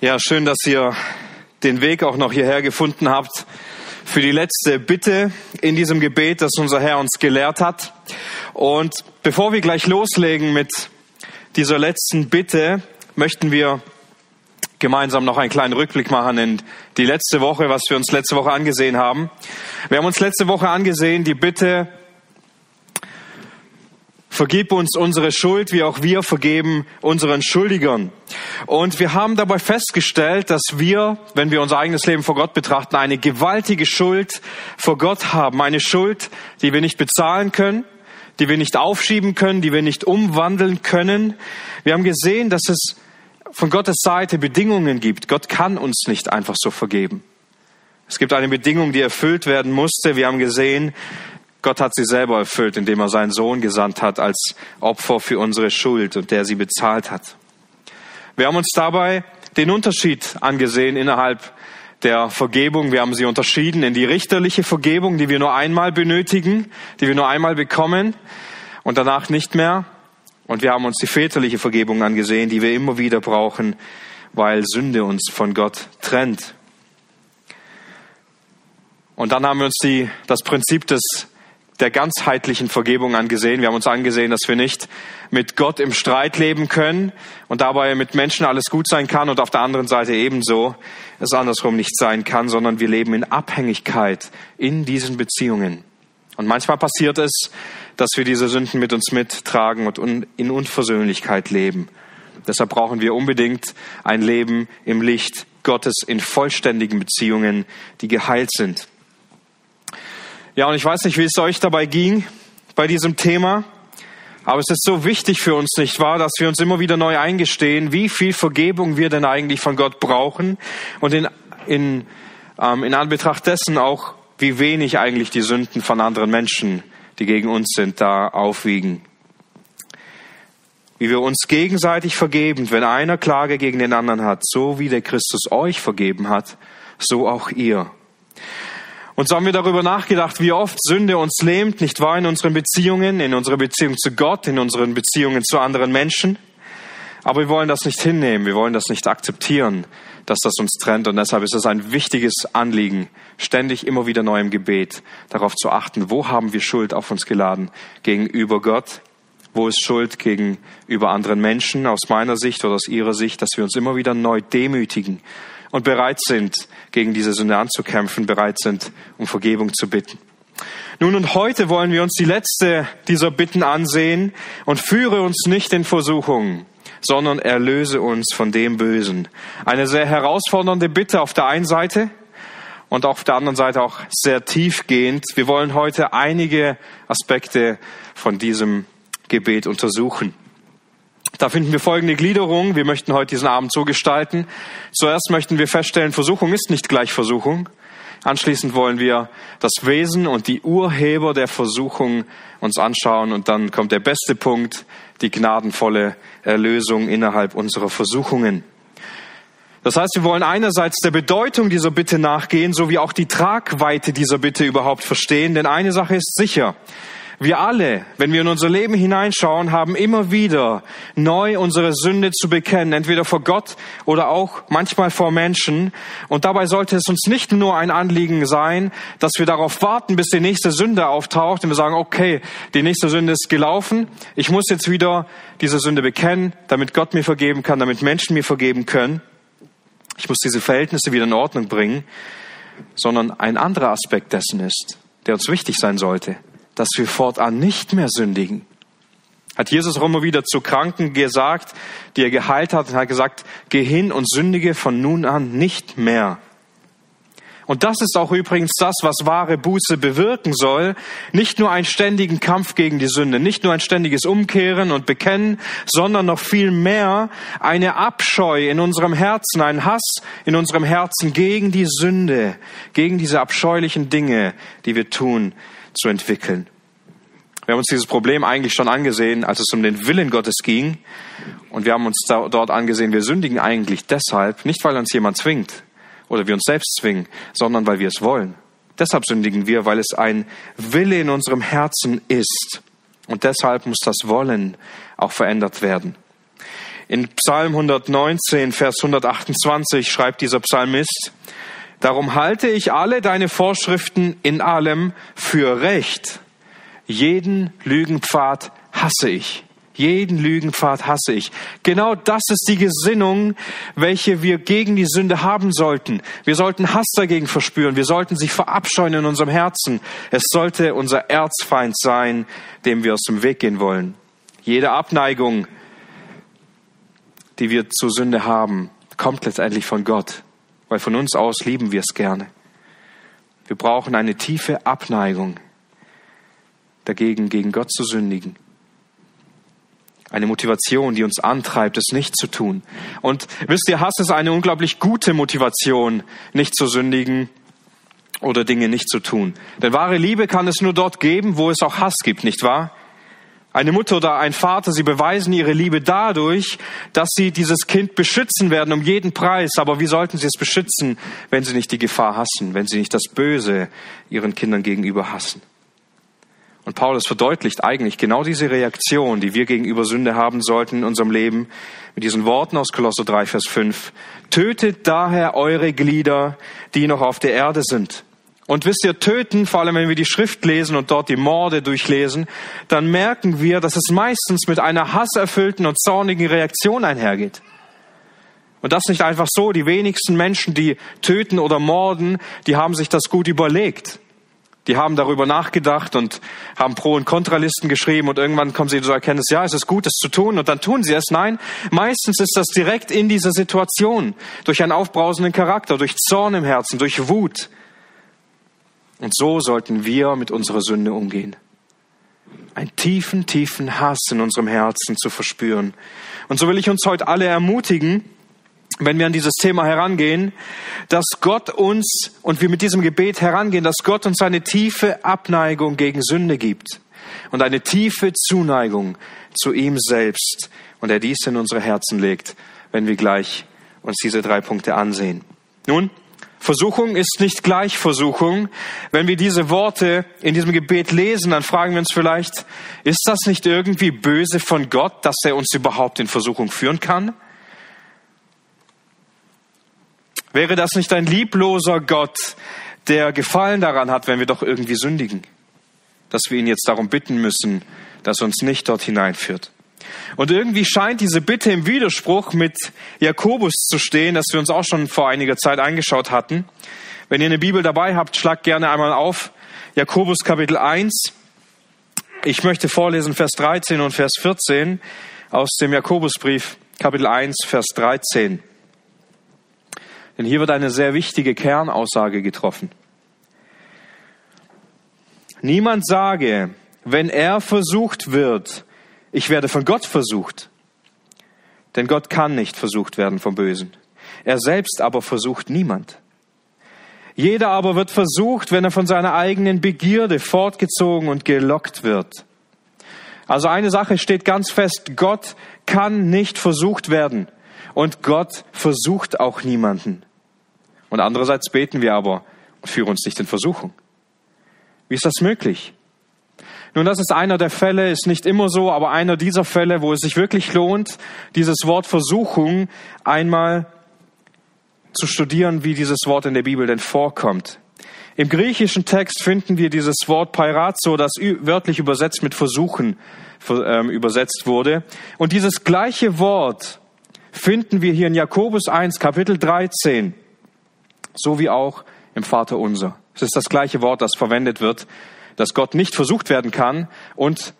Ja, schön, dass ihr den Weg auch noch hierher gefunden habt für die letzte Bitte in diesem Gebet, das unser Herr uns gelehrt hat. Und bevor wir gleich loslegen mit dieser letzten Bitte, möchten wir gemeinsam noch einen kleinen Rückblick machen in die letzte Woche, was wir uns letzte Woche angesehen haben. Wir haben uns letzte Woche angesehen, die Bitte, Vergib uns unsere Schuld, wie auch wir vergeben unseren Schuldigern. Und wir haben dabei festgestellt, dass wir, wenn wir unser eigenes Leben vor Gott betrachten, eine gewaltige Schuld vor Gott haben. Eine Schuld, die wir nicht bezahlen können, die wir nicht aufschieben können, die wir nicht umwandeln können. Wir haben gesehen, dass es von Gottes Seite Bedingungen gibt. Gott kann uns nicht einfach so vergeben. Es gibt eine Bedingung, die erfüllt werden musste. Wir haben gesehen, Gott hat sie selber erfüllt, indem er seinen Sohn gesandt hat als Opfer für unsere Schuld und der sie bezahlt hat. Wir haben uns dabei den Unterschied angesehen innerhalb der Vergebung. Wir haben sie unterschieden in die richterliche Vergebung, die wir nur einmal benötigen, die wir nur einmal bekommen und danach nicht mehr. Und wir haben uns die väterliche Vergebung angesehen, die wir immer wieder brauchen, weil Sünde uns von Gott trennt. Und dann haben wir uns die, das Prinzip des der ganzheitlichen Vergebung angesehen. Wir haben uns angesehen, dass wir nicht mit Gott im Streit leben können und dabei mit Menschen alles gut sein kann und auf der anderen Seite ebenso es andersrum nicht sein kann, sondern wir leben in Abhängigkeit in diesen Beziehungen. Und manchmal passiert es, dass wir diese Sünden mit uns mittragen und in Unversöhnlichkeit leben. Deshalb brauchen wir unbedingt ein Leben im Licht Gottes in vollständigen Beziehungen, die geheilt sind. Ja, und ich weiß nicht, wie es euch dabei ging bei diesem Thema, aber es ist so wichtig für uns, nicht wahr, dass wir uns immer wieder neu eingestehen, wie viel Vergebung wir denn eigentlich von Gott brauchen und in, in, ähm, in Anbetracht dessen auch, wie wenig eigentlich die Sünden von anderen Menschen, die gegen uns sind, da aufwiegen. Wie wir uns gegenseitig vergeben, wenn einer Klage gegen den anderen hat, so wie der Christus euch vergeben hat, so auch ihr. Und so haben wir darüber nachgedacht, wie oft Sünde uns lähmt, nicht wahr, in unseren Beziehungen, in unserer Beziehung zu Gott, in unseren Beziehungen zu anderen Menschen. Aber wir wollen das nicht hinnehmen, wir wollen das nicht akzeptieren, dass das uns trennt. Und deshalb ist es ein wichtiges Anliegen, ständig immer wieder neu im Gebet darauf zu achten, wo haben wir Schuld auf uns geladen gegenüber Gott, wo ist Schuld gegenüber anderen Menschen aus meiner Sicht oder aus ihrer Sicht, dass wir uns immer wieder neu demütigen und bereit sind, gegen diese Sünde anzukämpfen, bereit sind, um Vergebung zu bitten. Nun und heute wollen wir uns die letzte dieser Bitten ansehen und führe uns nicht in Versuchung, sondern erlöse uns von dem Bösen. Eine sehr herausfordernde Bitte auf der einen Seite und auf der anderen Seite auch sehr tiefgehend. Wir wollen heute einige Aspekte von diesem Gebet untersuchen. Da finden wir folgende Gliederung. Wir möchten heute diesen Abend so gestalten. Zuerst möchten wir feststellen, Versuchung ist nicht gleich Versuchung. Anschließend wollen wir das Wesen und die Urheber der Versuchung uns anschauen und dann kommt der beste Punkt, die gnadenvolle Erlösung innerhalb unserer Versuchungen. Das heißt, wir wollen einerseits der Bedeutung dieser Bitte nachgehen, sowie auch die Tragweite dieser Bitte überhaupt verstehen, denn eine Sache ist sicher. Wir alle, wenn wir in unser Leben hineinschauen, haben immer wieder neu unsere Sünde zu bekennen, entweder vor Gott oder auch manchmal vor Menschen. Und dabei sollte es uns nicht nur ein Anliegen sein, dass wir darauf warten, bis die nächste Sünde auftaucht und wir sagen, okay, die nächste Sünde ist gelaufen, ich muss jetzt wieder diese Sünde bekennen, damit Gott mir vergeben kann, damit Menschen mir vergeben können. Ich muss diese Verhältnisse wieder in Ordnung bringen, sondern ein anderer Aspekt dessen ist, der uns wichtig sein sollte dass wir fortan nicht mehr sündigen. Hat Jesus auch immer wieder zu Kranken gesagt, die er geheilt hat, und hat gesagt, geh hin und sündige von nun an nicht mehr. Und das ist auch übrigens das, was wahre Buße bewirken soll. Nicht nur einen ständigen Kampf gegen die Sünde, nicht nur ein ständiges Umkehren und Bekennen, sondern noch viel mehr eine Abscheu in unserem Herzen, ein Hass in unserem Herzen gegen die Sünde, gegen diese abscheulichen Dinge, die wir tun, zu entwickeln. Wir haben uns dieses Problem eigentlich schon angesehen, als es um den Willen Gottes ging. Und wir haben uns dort angesehen, wir sündigen eigentlich deshalb, nicht weil uns jemand zwingt oder wir uns selbst zwingen, sondern weil wir es wollen. Deshalb sündigen wir, weil es ein Wille in unserem Herzen ist. Und deshalb muss das Wollen auch verändert werden. In Psalm 119, Vers 128 schreibt dieser Psalmist, Darum halte ich alle deine Vorschriften in allem für recht. Jeden Lügenpfad hasse ich. Jeden Lügenpfad hasse ich. Genau das ist die Gesinnung, welche wir gegen die Sünde haben sollten. Wir sollten Hass dagegen verspüren. Wir sollten sich verabscheuen in unserem Herzen. Es sollte unser Erzfeind sein, dem wir aus dem Weg gehen wollen. Jede Abneigung, die wir zur Sünde haben, kommt letztendlich von Gott, weil von uns aus lieben wir es gerne. Wir brauchen eine tiefe Abneigung dagegen, gegen Gott zu sündigen. Eine Motivation, die uns antreibt, es nicht zu tun. Und wisst ihr, Hass ist eine unglaublich gute Motivation, nicht zu sündigen oder Dinge nicht zu tun. Denn wahre Liebe kann es nur dort geben, wo es auch Hass gibt, nicht wahr? Eine Mutter oder ein Vater, sie beweisen ihre Liebe dadurch, dass sie dieses Kind beschützen werden um jeden Preis. Aber wie sollten sie es beschützen, wenn sie nicht die Gefahr hassen, wenn sie nicht das Böse ihren Kindern gegenüber hassen? Und Paulus verdeutlicht eigentlich genau diese Reaktion, die wir gegenüber Sünde haben sollten in unserem Leben, mit diesen Worten aus Kolosser 3, Vers 5. Tötet daher eure Glieder, die noch auf der Erde sind. Und wisst ihr, töten, vor allem wenn wir die Schrift lesen und dort die Morde durchlesen, dann merken wir, dass es meistens mit einer hasserfüllten und zornigen Reaktion einhergeht. Und das nicht einfach so. Die wenigsten Menschen, die töten oder morden, die haben sich das gut überlegt. Die haben darüber nachgedacht und haben Pro- und Kontralisten geschrieben und irgendwann kommen sie zur Erkenntnis, ja, es ist gut, es zu tun und dann tun sie es. Nein, meistens ist das direkt in dieser Situation, durch einen aufbrausenden Charakter, durch Zorn im Herzen, durch Wut. Und so sollten wir mit unserer Sünde umgehen. Einen tiefen, tiefen Hass in unserem Herzen zu verspüren. Und so will ich uns heute alle ermutigen, wenn wir an dieses Thema herangehen, dass Gott uns und wir mit diesem Gebet herangehen, dass Gott uns eine tiefe Abneigung gegen Sünde gibt und eine tiefe Zuneigung zu ihm selbst und er dies in unsere Herzen legt, wenn wir gleich uns diese drei Punkte ansehen. Nun, Versuchung ist nicht gleich Versuchung. Wenn wir diese Worte in diesem Gebet lesen, dann fragen wir uns vielleicht, ist das nicht irgendwie böse von Gott, dass er uns überhaupt in Versuchung führen kann? Wäre das nicht ein liebloser Gott, der Gefallen daran hat, wenn wir doch irgendwie sündigen? Dass wir ihn jetzt darum bitten müssen, dass er uns nicht dort hineinführt. Und irgendwie scheint diese Bitte im Widerspruch mit Jakobus zu stehen, das wir uns auch schon vor einiger Zeit angeschaut hatten. Wenn ihr eine Bibel dabei habt, schlagt gerne einmal auf. Jakobus Kapitel 1. Ich möchte vorlesen Vers 13 und Vers 14 aus dem Jakobusbrief Kapitel 1, Vers 13. Denn hier wird eine sehr wichtige Kernaussage getroffen. Niemand sage, wenn er versucht wird, ich werde von Gott versucht. Denn Gott kann nicht versucht werden vom Bösen. Er selbst aber versucht niemand. Jeder aber wird versucht, wenn er von seiner eigenen Begierde fortgezogen und gelockt wird. Also eine Sache steht ganz fest, Gott kann nicht versucht werden und Gott versucht auch niemanden. Und andererseits beten wir aber, führe uns nicht in Versuchung. Wie ist das möglich? Nun, das ist einer der Fälle, ist nicht immer so, aber einer dieser Fälle, wo es sich wirklich lohnt, dieses Wort Versuchung einmal zu studieren, wie dieses Wort in der Bibel denn vorkommt. Im griechischen Text finden wir dieses Wort Pairazo, das wörtlich übersetzt mit Versuchen ähm, übersetzt wurde. Und dieses gleiche Wort finden wir hier in Jakobus 1, Kapitel 13 so wie auch im Vater unser. Es ist das gleiche Wort, das verwendet wird, dass Gott nicht versucht werden kann und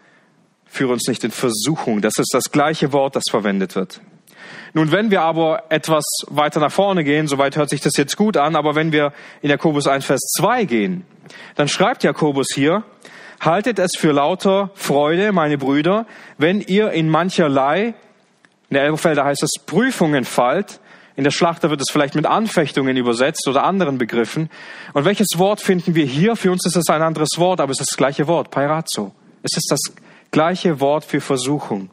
führe uns nicht in Versuchung. Das ist das gleiche Wort, das verwendet wird. Nun, wenn wir aber etwas weiter nach vorne gehen, soweit hört sich das jetzt gut an, aber wenn wir in Jakobus 1, Vers 2 gehen, dann schreibt Jakobus hier, haltet es für lauter Freude, meine Brüder, wenn ihr in mancherlei, in der Elberfelder heißt es Prüfungen fallt, in der Schlachter wird es vielleicht mit Anfechtungen übersetzt oder anderen Begriffen. Und welches Wort finden wir hier? Für uns ist es ein anderes Wort, aber es ist das gleiche Wort, Pairazo. Es ist das gleiche Wort für Versuchung.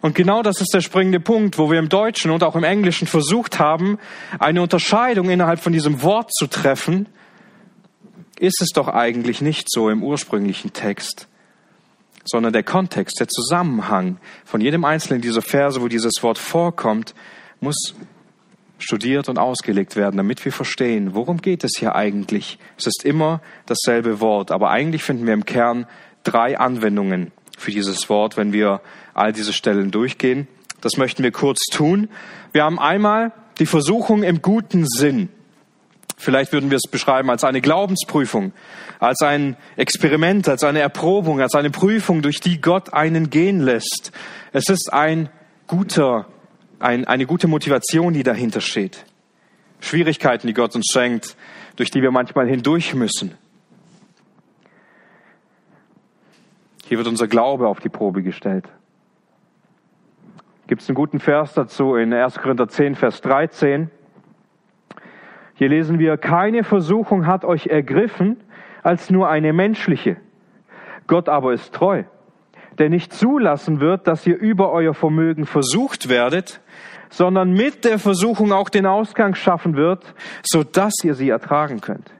Und genau das ist der springende Punkt, wo wir im Deutschen und auch im Englischen versucht haben, eine Unterscheidung innerhalb von diesem Wort zu treffen, ist es doch eigentlich nicht so im ursprünglichen Text. Sondern der Kontext, der Zusammenhang von jedem einzelnen dieser Verse, wo dieses Wort vorkommt, muss studiert und ausgelegt werden, damit wir verstehen, worum geht es hier eigentlich. Es ist immer dasselbe Wort, aber eigentlich finden wir im Kern drei Anwendungen für dieses Wort, wenn wir all diese Stellen durchgehen. Das möchten wir kurz tun. Wir haben einmal die Versuchung im guten Sinn. Vielleicht würden wir es beschreiben als eine Glaubensprüfung, als ein Experiment, als eine Erprobung, als eine Prüfung, durch die Gott einen gehen lässt. Es ist ein guter ein, eine gute Motivation, die dahinter steht. Schwierigkeiten, die Gott uns schenkt, durch die wir manchmal hindurch müssen. Hier wird unser Glaube auf die Probe gestellt. Gibt es einen guten Vers dazu in 1. Korinther 10, Vers 13. Hier lesen wir, keine Versuchung hat euch ergriffen als nur eine menschliche. Gott aber ist treu, der nicht zulassen wird, dass ihr über euer Vermögen versucht werdet, sondern mit der Versuchung auch den Ausgang schaffen wird, so dass ihr sie ertragen könnt.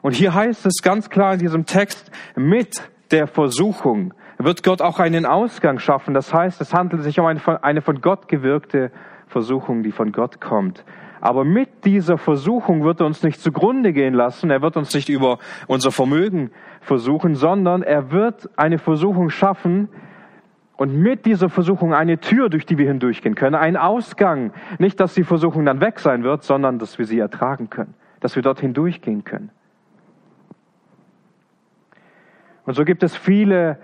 Und hier heißt es ganz klar in diesem Text, mit der Versuchung wird Gott auch einen Ausgang schaffen. Das heißt, es handelt sich um eine von, eine von Gott gewirkte Versuchung, die von Gott kommt. Aber mit dieser Versuchung wird er uns nicht zugrunde gehen lassen. Er wird uns nicht über unser Vermögen versuchen, sondern er wird eine Versuchung schaffen, und mit dieser Versuchung eine Tür, durch die wir hindurchgehen können, ein Ausgang. Nicht, dass die Versuchung dann weg sein wird, sondern dass wir sie ertragen können, dass wir dort hindurchgehen können. Und so gibt es viele,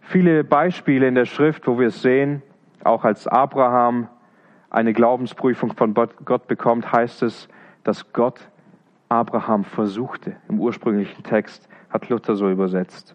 viele Beispiele in der Schrift, wo wir es sehen, auch als Abraham eine Glaubensprüfung von Gott bekommt, heißt es, dass Gott Abraham versuchte. Im ursprünglichen Text hat Luther so übersetzt.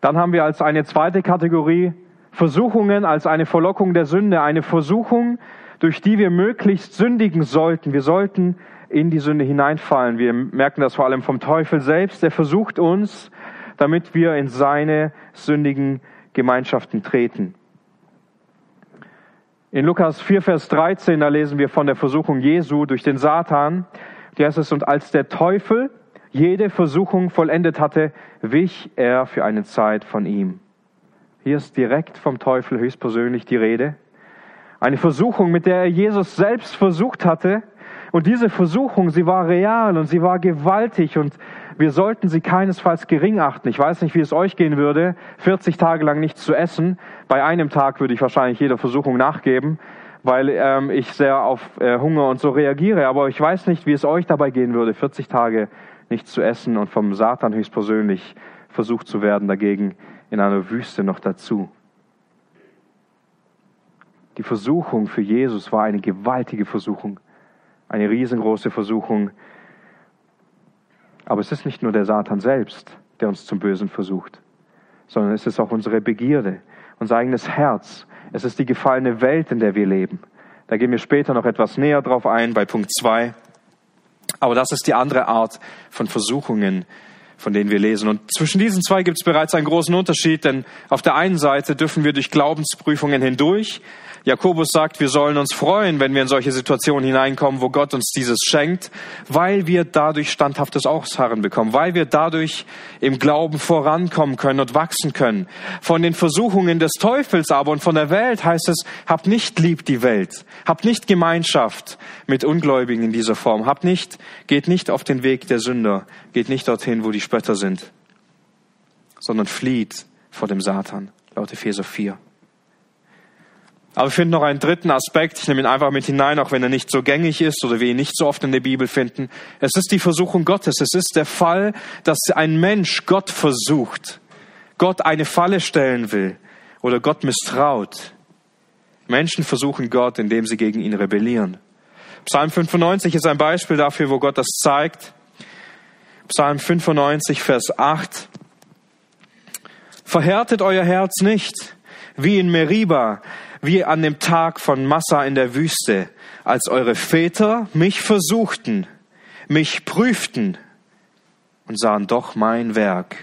Dann haben wir als eine zweite Kategorie Versuchungen als eine Verlockung der Sünde, eine Versuchung, durch die wir möglichst sündigen sollten. Wir sollten in die Sünde hineinfallen. Wir merken das vor allem vom Teufel selbst. Er versucht uns, damit wir in seine sündigen Gemeinschaften treten. In Lukas 4, Vers 13, da lesen wir von der Versuchung Jesu durch den Satan. Da heißt es, und als der Teufel jede Versuchung vollendet hatte, wich er für eine Zeit von ihm. Hier ist direkt vom Teufel höchstpersönlich die Rede. Eine Versuchung, mit der er Jesus selbst versucht hatte. Und diese Versuchung, sie war real und sie war gewaltig und wir sollten sie keinesfalls gering achten. Ich weiß nicht, wie es euch gehen würde, 40 Tage lang nichts zu essen. Bei einem Tag würde ich wahrscheinlich jeder Versuchung nachgeben, weil ähm, ich sehr auf äh, Hunger und so reagiere. Aber ich weiß nicht, wie es euch dabei gehen würde, 40 Tage nichts zu essen und vom Satan höchstpersönlich versucht zu werden, dagegen in einer Wüste noch dazu. Die Versuchung für Jesus war eine gewaltige Versuchung, eine riesengroße Versuchung. Aber es ist nicht nur der Satan selbst, der uns zum Bösen versucht, sondern es ist auch unsere Begierde, unser eigenes Herz. Es ist die gefallene Welt, in der wir leben. Da gehen wir später noch etwas näher drauf ein bei Punkt 2. Aber das ist die andere Art von Versuchungen, von denen wir lesen. Und zwischen diesen zwei gibt es bereits einen großen Unterschied, denn auf der einen Seite dürfen wir durch Glaubensprüfungen hindurch Jakobus sagt, wir sollen uns freuen, wenn wir in solche Situationen hineinkommen, wo Gott uns dieses schenkt, weil wir dadurch standhaftes Ausharren bekommen, weil wir dadurch im Glauben vorankommen können und wachsen können. Von den Versuchungen des Teufels aber und von der Welt heißt es, habt nicht lieb die Welt, habt nicht Gemeinschaft mit Ungläubigen in dieser Form, habt nicht, geht nicht auf den Weg der Sünder, geht nicht dorthin, wo die Spötter sind, sondern flieht vor dem Satan, laut Epheser 4. Aber wir finden noch einen dritten Aspekt. Ich nehme ihn einfach mit hinein, auch wenn er nicht so gängig ist oder wir ihn nicht so oft in der Bibel finden. Es ist die Versuchung Gottes. Es ist der Fall, dass ein Mensch Gott versucht, Gott eine Falle stellen will oder Gott misstraut. Menschen versuchen Gott, indem sie gegen ihn rebellieren. Psalm 95 ist ein Beispiel dafür, wo Gott das zeigt. Psalm 95, Vers 8. Verhärtet euer Herz nicht, wie in Meriba, wie an dem Tag von Massa in der Wüste, als eure Väter mich versuchten, mich prüften und sahen doch mein Werk.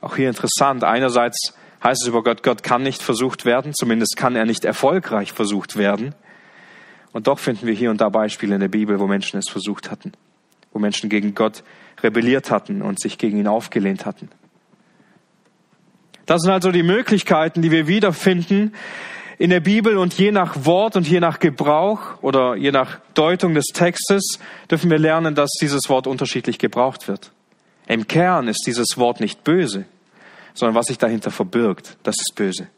Auch hier interessant. Einerseits heißt es über Gott, Gott kann nicht versucht werden, zumindest kann er nicht erfolgreich versucht werden. Und doch finden wir hier und da Beispiele in der Bibel, wo Menschen es versucht hatten, wo Menschen gegen Gott rebelliert hatten und sich gegen ihn aufgelehnt hatten. Das sind also die Möglichkeiten, die wir wiederfinden in der Bibel und je nach Wort und je nach Gebrauch oder je nach Deutung des Textes dürfen wir lernen, dass dieses Wort unterschiedlich gebraucht wird. Im Kern ist dieses Wort nicht böse, sondern was sich dahinter verbirgt, das ist böse.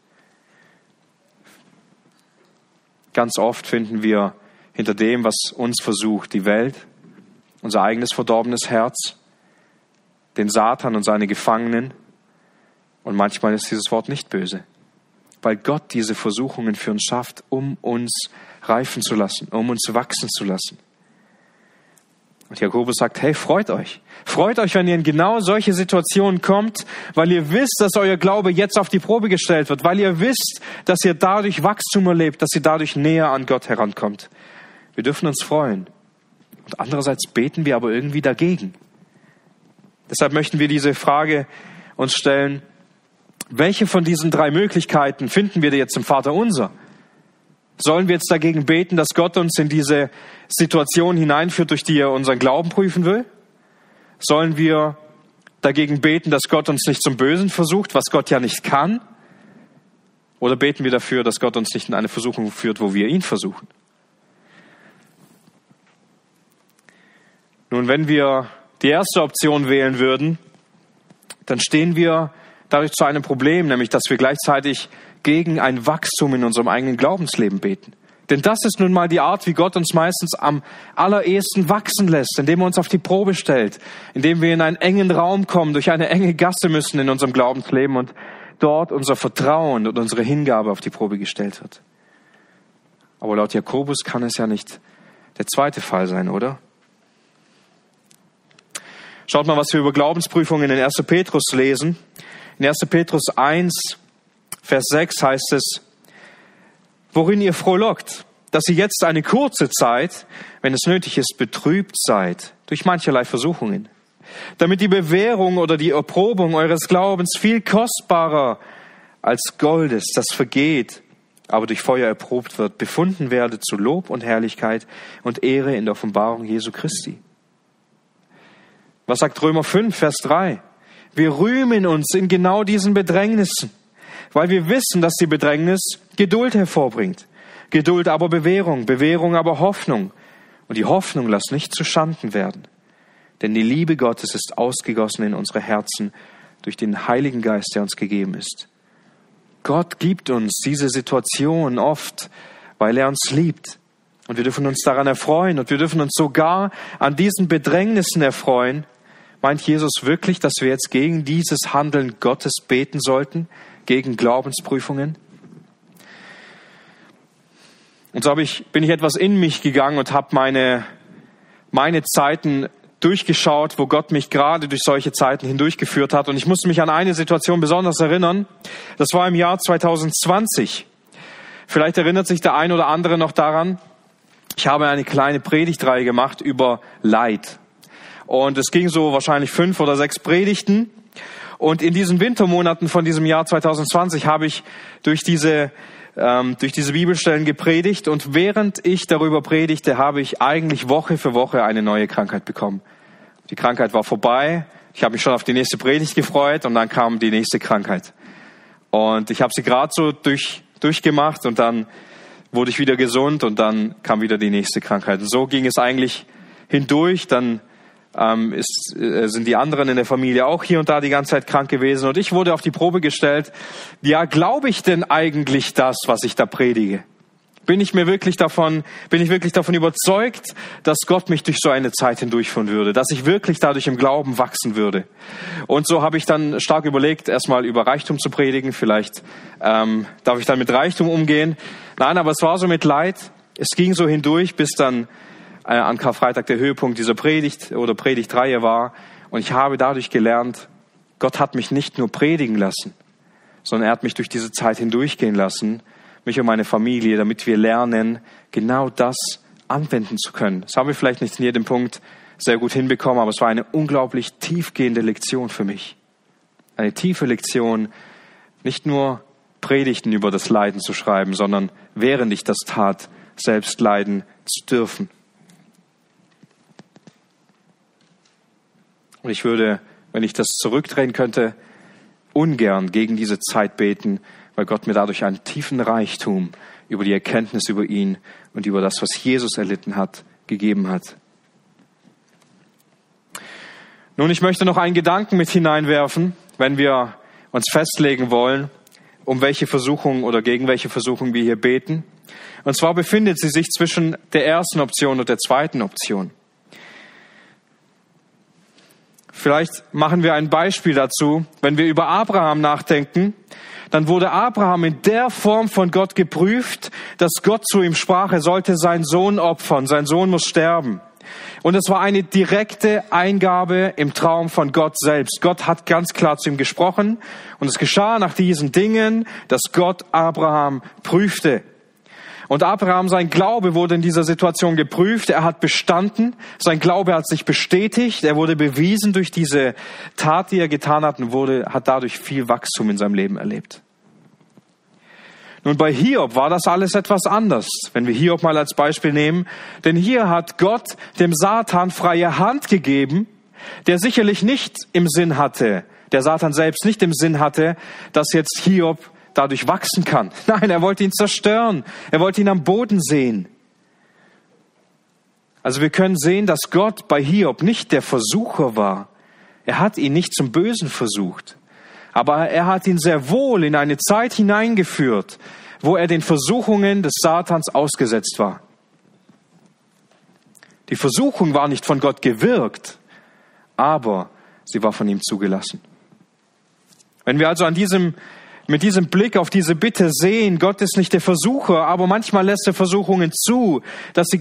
Ganz oft finden wir hinter dem, was uns versucht, die Welt, unser eigenes verdorbenes Herz, den Satan und seine Gefangenen. Und manchmal ist dieses Wort nicht böse, weil Gott diese Versuchungen für uns schafft, um uns reifen zu lassen, um uns wachsen zu lassen. Und Jakobus sagt, hey, freut euch. Freut euch, wenn ihr in genau solche Situationen kommt, weil ihr wisst, dass euer Glaube jetzt auf die Probe gestellt wird, weil ihr wisst, dass ihr dadurch Wachstum erlebt, dass ihr dadurch näher an Gott herankommt. Wir dürfen uns freuen. Andererseits beten wir aber irgendwie dagegen. Deshalb möchten wir diese Frage uns stellen, welche von diesen drei Möglichkeiten finden wir jetzt im Vater unser? Sollen wir jetzt dagegen beten, dass Gott uns in diese Situation hineinführt, durch die er unseren Glauben prüfen will? Sollen wir dagegen beten, dass Gott uns nicht zum Bösen versucht, was Gott ja nicht kann? Oder beten wir dafür, dass Gott uns nicht in eine Versuchung führt, wo wir ihn versuchen? Nun, wenn wir die erste Option wählen würden, dann stehen wir dadurch zu einem Problem, nämlich dass wir gleichzeitig gegen ein Wachstum in unserem eigenen Glaubensleben beten. Denn das ist nun mal die Art, wie Gott uns meistens am allerersten wachsen lässt, indem er uns auf die Probe stellt, indem wir in einen engen Raum kommen, durch eine enge Gasse müssen in unserem Glaubensleben und dort unser Vertrauen und unsere Hingabe auf die Probe gestellt wird. Aber laut Jakobus kann es ja nicht der zweite Fall sein, oder? Schaut mal, was wir über Glaubensprüfungen in 1. Petrus lesen. In 1. Petrus 1, Vers 6 heißt es, worin ihr frohlockt, dass ihr jetzt eine kurze Zeit, wenn es nötig ist, betrübt seid durch mancherlei Versuchungen, damit die Bewährung oder die Erprobung eures Glaubens viel kostbarer als Gold ist, das vergeht, aber durch Feuer erprobt wird, befunden werde zu Lob und Herrlichkeit und Ehre in der Offenbarung Jesu Christi. Was sagt Römer 5, Vers 3? Wir rühmen uns in genau diesen Bedrängnissen weil wir wissen, dass die Bedrängnis Geduld hervorbringt. Geduld aber Bewährung, Bewährung aber Hoffnung. Und die Hoffnung lass nicht zu Schanden werden. Denn die Liebe Gottes ist ausgegossen in unsere Herzen durch den Heiligen Geist, der uns gegeben ist. Gott gibt uns diese Situation oft, weil er uns liebt. Und wir dürfen uns daran erfreuen und wir dürfen uns sogar an diesen Bedrängnissen erfreuen. Meint Jesus wirklich, dass wir jetzt gegen dieses Handeln Gottes beten sollten? gegen Glaubensprüfungen. Und so habe ich, bin ich etwas in mich gegangen und habe meine, meine Zeiten durchgeschaut, wo Gott mich gerade durch solche Zeiten hindurchgeführt hat. Und ich musste mich an eine Situation besonders erinnern. Das war im Jahr 2020. Vielleicht erinnert sich der ein oder andere noch daran. Ich habe eine kleine Predigtreihe gemacht über Leid. Und es ging so wahrscheinlich fünf oder sechs Predigten. Und in diesen Wintermonaten von diesem Jahr 2020 habe ich durch diese ähm, durch diese Bibelstellen gepredigt und während ich darüber predigte, habe ich eigentlich Woche für Woche eine neue Krankheit bekommen. Die Krankheit war vorbei. Ich habe mich schon auf die nächste Predigt gefreut und dann kam die nächste Krankheit. Und ich habe sie gerade so durch, durchgemacht und dann wurde ich wieder gesund und dann kam wieder die nächste Krankheit. Und so ging es eigentlich hindurch. Dann ähm, ist, äh, sind die anderen in der Familie auch hier und da die ganze Zeit krank gewesen. Und ich wurde auf die Probe gestellt, ja, glaube ich denn eigentlich das, was ich da predige? Bin ich mir wirklich davon, bin ich wirklich davon überzeugt, dass Gott mich durch so eine Zeit hindurchführen würde, dass ich wirklich dadurch im Glauben wachsen würde? Und so habe ich dann stark überlegt, erstmal über Reichtum zu predigen. Vielleicht ähm, darf ich dann mit Reichtum umgehen. Nein, aber es war so mit Leid. Es ging so hindurch, bis dann äh, an Karfreitag der Höhepunkt dieser Predigt oder Predigtreihe war. Und ich habe dadurch gelernt, Gott hat mich nicht nur predigen lassen, sondern er hat mich durch diese Zeit hindurchgehen lassen, mich und meine Familie, damit wir lernen, genau das anwenden zu können. Das haben wir vielleicht nicht in jedem Punkt sehr gut hinbekommen, aber es war eine unglaublich tiefgehende Lektion für mich. Eine tiefe Lektion, nicht nur Predigten über das Leiden zu schreiben, sondern während ich das tat, selbst leiden zu dürfen. Und ich würde, wenn ich das zurückdrehen könnte, ungern gegen diese Zeit beten, weil Gott mir dadurch einen tiefen Reichtum über die Erkenntnis über ihn und über das, was Jesus erlitten hat, gegeben hat. Nun, ich möchte noch einen Gedanken mit hineinwerfen, wenn wir uns festlegen wollen, um welche Versuchung oder gegen welche Versuchung wir hier beten. Und zwar befindet sie sich zwischen der ersten Option und der zweiten Option. Vielleicht machen wir ein Beispiel dazu. Wenn wir über Abraham nachdenken, dann wurde Abraham in der Form von Gott geprüft, dass Gott zu ihm sprach, er sollte seinen Sohn opfern, sein Sohn muss sterben. Und es war eine direkte Eingabe im Traum von Gott selbst. Gott hat ganz klar zu ihm gesprochen und es geschah nach diesen Dingen, dass Gott Abraham prüfte. Und Abraham, sein Glaube wurde in dieser Situation geprüft. Er hat bestanden. Sein Glaube hat sich bestätigt. Er wurde bewiesen durch diese Tat, die er getan hat und wurde, hat dadurch viel Wachstum in seinem Leben erlebt. Nun, bei Hiob war das alles etwas anders, wenn wir Hiob mal als Beispiel nehmen. Denn hier hat Gott dem Satan freie Hand gegeben, der sicherlich nicht im Sinn hatte, der Satan selbst nicht im Sinn hatte, dass jetzt Hiob dadurch wachsen kann. Nein, er wollte ihn zerstören. Er wollte ihn am Boden sehen. Also wir können sehen, dass Gott bei Hiob nicht der Versucher war. Er hat ihn nicht zum Bösen versucht. Aber er hat ihn sehr wohl in eine Zeit hineingeführt, wo er den Versuchungen des Satans ausgesetzt war. Die Versuchung war nicht von Gott gewirkt, aber sie war von ihm zugelassen. Wenn wir also an diesem mit diesem Blick auf diese Bitte sehen, Gott ist nicht der Versucher, aber manchmal lässt er Versuchungen zu, dass sie,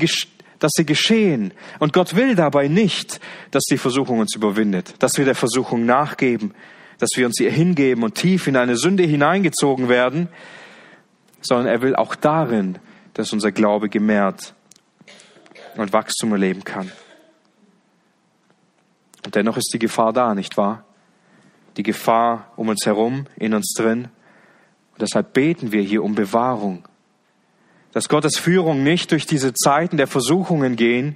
dass sie geschehen. Und Gott will dabei nicht, dass die Versuchung uns überwindet, dass wir der Versuchung nachgeben, dass wir uns ihr hingeben und tief in eine Sünde hineingezogen werden, sondern er will auch darin, dass unser Glaube gemehrt und Wachstum erleben kann. Und dennoch ist die Gefahr da, nicht wahr? Die Gefahr um uns herum, in uns drin. Und deshalb beten wir hier um Bewahrung. Dass Gottes Führung nicht durch diese Zeiten der Versuchungen gehen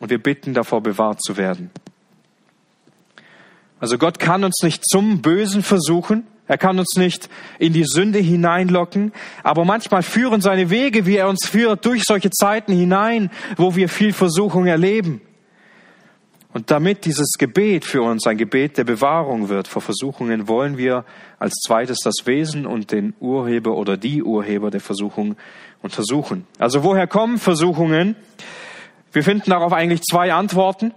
und wir bitten davor, bewahrt zu werden. Also Gott kann uns nicht zum Bösen versuchen, er kann uns nicht in die Sünde hineinlocken, aber manchmal führen seine Wege, wie er uns führt, durch solche Zeiten hinein, wo wir viel Versuchung erleben. Und damit dieses Gebet für uns ein Gebet der Bewahrung wird vor Versuchungen, wollen wir als zweites das Wesen und den Urheber oder die Urheber der Versuchung untersuchen. Also woher kommen Versuchungen? Wir finden darauf eigentlich zwei Antworten.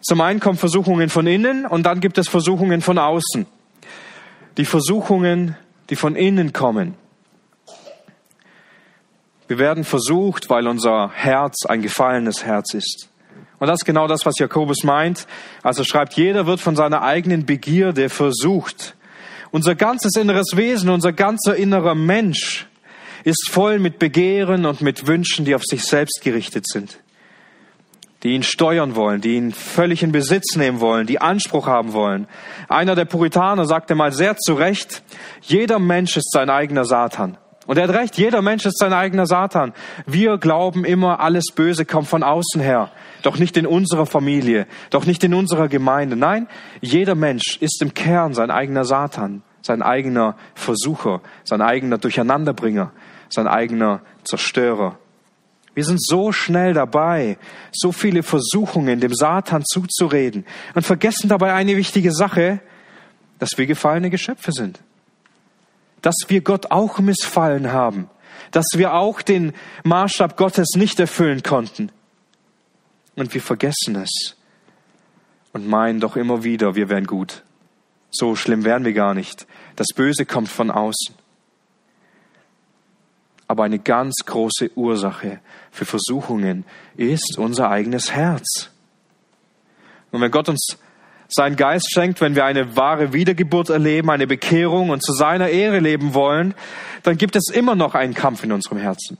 Zum einen kommen Versuchungen von innen und dann gibt es Versuchungen von außen. Die Versuchungen, die von innen kommen. Wir werden versucht, weil unser Herz ein gefallenes Herz ist. Und das ist genau das, was Jakobus meint. Also schreibt, jeder wird von seiner eigenen Begierde versucht. Unser ganzes inneres Wesen, unser ganzer innerer Mensch ist voll mit Begehren und mit Wünschen, die auf sich selbst gerichtet sind. Die ihn steuern wollen, die ihn völlig in Besitz nehmen wollen, die Anspruch haben wollen. Einer der Puritaner sagte mal sehr zu Recht, jeder Mensch ist sein eigener Satan. Und er hat recht, jeder Mensch ist sein eigener Satan. Wir glauben immer, alles Böse kommt von außen her. Doch nicht in unserer Familie, doch nicht in unserer Gemeinde. Nein, jeder Mensch ist im Kern sein eigener Satan, sein eigener Versucher, sein eigener Durcheinanderbringer, sein eigener Zerstörer. Wir sind so schnell dabei, so viele Versuchungen dem Satan zuzureden und vergessen dabei eine wichtige Sache, dass wir gefallene Geschöpfe sind dass wir Gott auch missfallen haben, dass wir auch den Maßstab Gottes nicht erfüllen konnten. Und wir vergessen es und meinen doch immer wieder, wir wären gut. So schlimm wären wir gar nicht. Das Böse kommt von außen. Aber eine ganz große Ursache für Versuchungen ist unser eigenes Herz. Und wenn Gott uns seinen Geist schenkt, wenn wir eine wahre Wiedergeburt erleben, eine Bekehrung und zu seiner Ehre leben wollen, dann gibt es immer noch einen Kampf in unserem Herzen.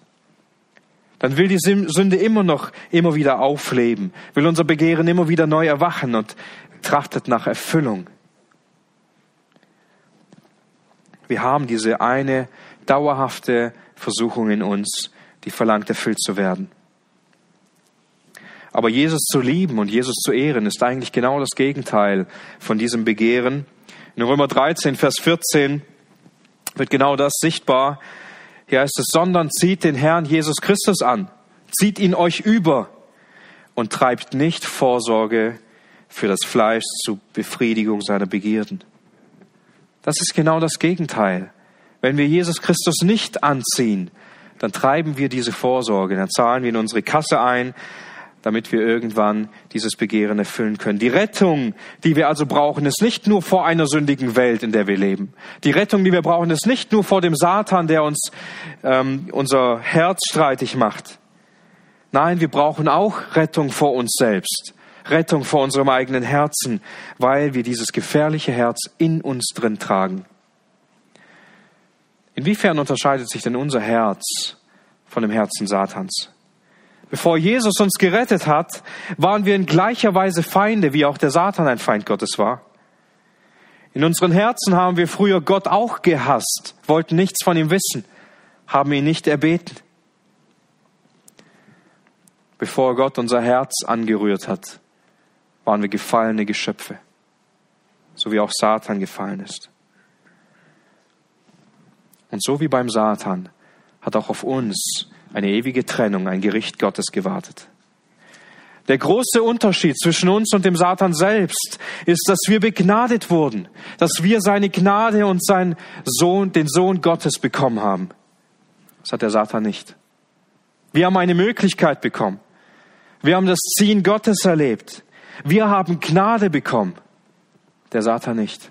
Dann will die Sünde immer noch immer wieder aufleben, will unser Begehren immer wieder neu erwachen und trachtet nach Erfüllung. Wir haben diese eine dauerhafte Versuchung in uns, die verlangt, erfüllt zu werden. Aber Jesus zu lieben und Jesus zu ehren ist eigentlich genau das Gegenteil von diesem Begehren. In Römer 13, Vers 14 wird genau das sichtbar. Hier heißt es, sondern zieht den Herrn Jesus Christus an, zieht ihn euch über und treibt nicht Vorsorge für das Fleisch zur Befriedigung seiner Begierden. Das ist genau das Gegenteil. Wenn wir Jesus Christus nicht anziehen, dann treiben wir diese Vorsorge, dann zahlen wir in unsere Kasse ein, damit wir irgendwann dieses Begehren erfüllen können. Die Rettung, die wir also brauchen, ist nicht nur vor einer sündigen Welt, in der wir leben. Die Rettung, die wir brauchen, ist nicht nur vor dem Satan, der uns ähm, unser Herz streitig macht. Nein, wir brauchen auch Rettung vor uns selbst, Rettung vor unserem eigenen Herzen, weil wir dieses gefährliche Herz in uns drin tragen. Inwiefern unterscheidet sich denn unser Herz von dem Herzen Satans? Bevor Jesus uns gerettet hat, waren wir in gleicher Weise Feinde, wie auch der Satan ein Feind Gottes war. In unseren Herzen haben wir früher Gott auch gehasst, wollten nichts von ihm wissen, haben ihn nicht erbeten. Bevor Gott unser Herz angerührt hat, waren wir gefallene Geschöpfe, so wie auch Satan gefallen ist. Und so wie beim Satan hat auch auf uns eine ewige Trennung, ein Gericht Gottes gewartet. Der große Unterschied zwischen uns und dem Satan selbst ist, dass wir begnadet wurden, dass wir seine Gnade und seinen Sohn, den Sohn Gottes bekommen haben. Das hat der Satan nicht. Wir haben eine Möglichkeit bekommen. Wir haben das Ziehen Gottes erlebt. Wir haben Gnade bekommen. Der Satan nicht.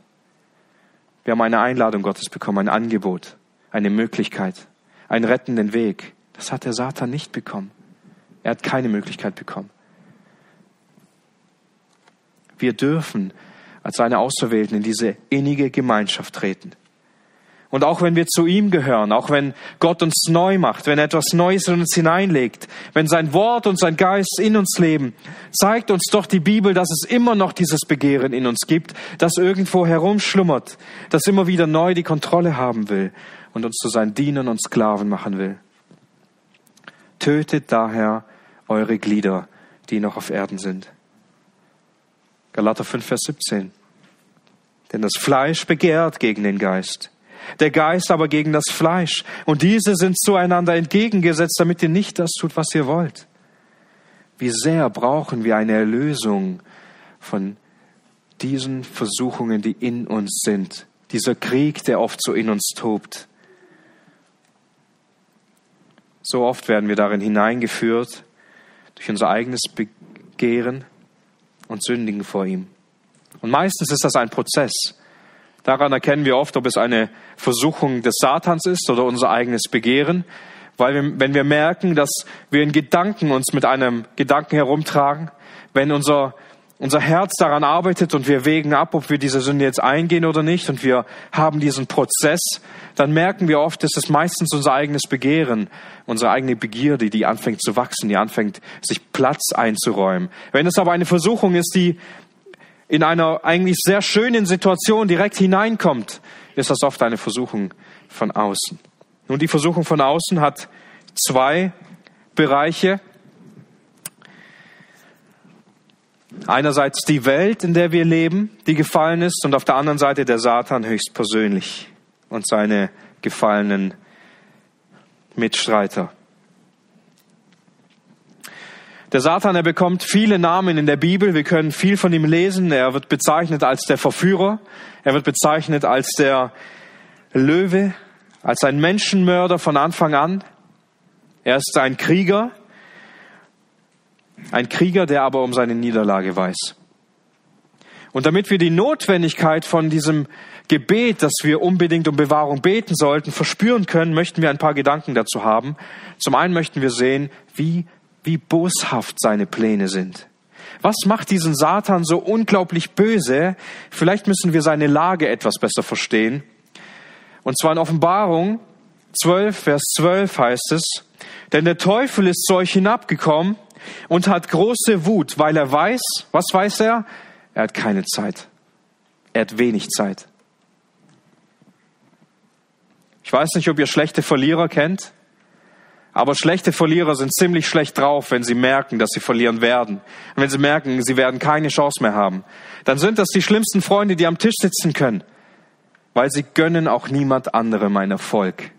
Wir haben eine Einladung Gottes bekommen, ein Angebot, eine Möglichkeit, einen rettenden Weg. Das hat der Satan nicht bekommen. Er hat keine Möglichkeit bekommen. Wir dürfen als seine Auserwählten in diese innige Gemeinschaft treten. Und auch wenn wir zu ihm gehören, auch wenn Gott uns neu macht, wenn er etwas Neues in uns hineinlegt, wenn sein Wort und sein Geist in uns leben, zeigt uns doch die Bibel, dass es immer noch dieses Begehren in uns gibt, das irgendwo herumschlummert, das immer wieder neu die Kontrolle haben will und uns zu seinen Dienern und Sklaven machen will. Tötet daher eure Glieder, die noch auf Erden sind. Galater 5, Vers 17. Denn das Fleisch begehrt gegen den Geist, der Geist aber gegen das Fleisch. Und diese sind zueinander entgegengesetzt, damit ihr nicht das tut, was ihr wollt. Wie sehr brauchen wir eine Erlösung von diesen Versuchungen, die in uns sind. Dieser Krieg, der oft so in uns tobt. So oft werden wir darin hineingeführt durch unser eigenes Begehren und sündigen vor ihm. Und meistens ist das ein Prozess. Daran erkennen wir oft, ob es eine Versuchung des Satans ist oder unser eigenes Begehren, weil wir, wenn wir merken, dass wir in Gedanken uns mit einem Gedanken herumtragen, wenn unser unser Herz daran arbeitet und wir wägen ab, ob wir diese Sünde jetzt eingehen oder nicht und wir haben diesen Prozess, dann merken wir oft, dass es meistens unser eigenes Begehren, unsere eigene Begierde, die anfängt zu wachsen, die anfängt, sich Platz einzuräumen. Wenn es aber eine Versuchung ist, die in einer eigentlich sehr schönen Situation direkt hineinkommt, ist das oft eine Versuchung von außen. Nun, die Versuchung von außen hat zwei Bereiche. Einerseits die Welt, in der wir leben, die gefallen ist, und auf der anderen Seite der Satan höchstpersönlich und seine gefallenen Mitstreiter. Der Satan, er bekommt viele Namen in der Bibel. Wir können viel von ihm lesen. Er wird bezeichnet als der Verführer. Er wird bezeichnet als der Löwe, als ein Menschenmörder von Anfang an. Er ist ein Krieger. Ein Krieger, der aber um seine Niederlage weiß. Und damit wir die Notwendigkeit von diesem Gebet, dass wir unbedingt um Bewahrung beten sollten, verspüren können, möchten wir ein paar Gedanken dazu haben. Zum einen möchten wir sehen, wie, wie boshaft seine Pläne sind. Was macht diesen Satan so unglaublich böse? Vielleicht müssen wir seine Lage etwas besser verstehen. Und zwar in Offenbarung 12, Vers 12 heißt es, denn der Teufel ist zu euch hinabgekommen, und hat große Wut, weil er weiß, was weiß er? Er hat keine Zeit. Er hat wenig Zeit. Ich weiß nicht, ob ihr schlechte Verlierer kennt, aber schlechte Verlierer sind ziemlich schlecht drauf, wenn sie merken, dass sie verlieren werden. Und wenn sie merken, sie werden keine Chance mehr haben. Dann sind das die schlimmsten Freunde, die am Tisch sitzen können. weil sie gönnen auch niemand anderem mein Erfolg.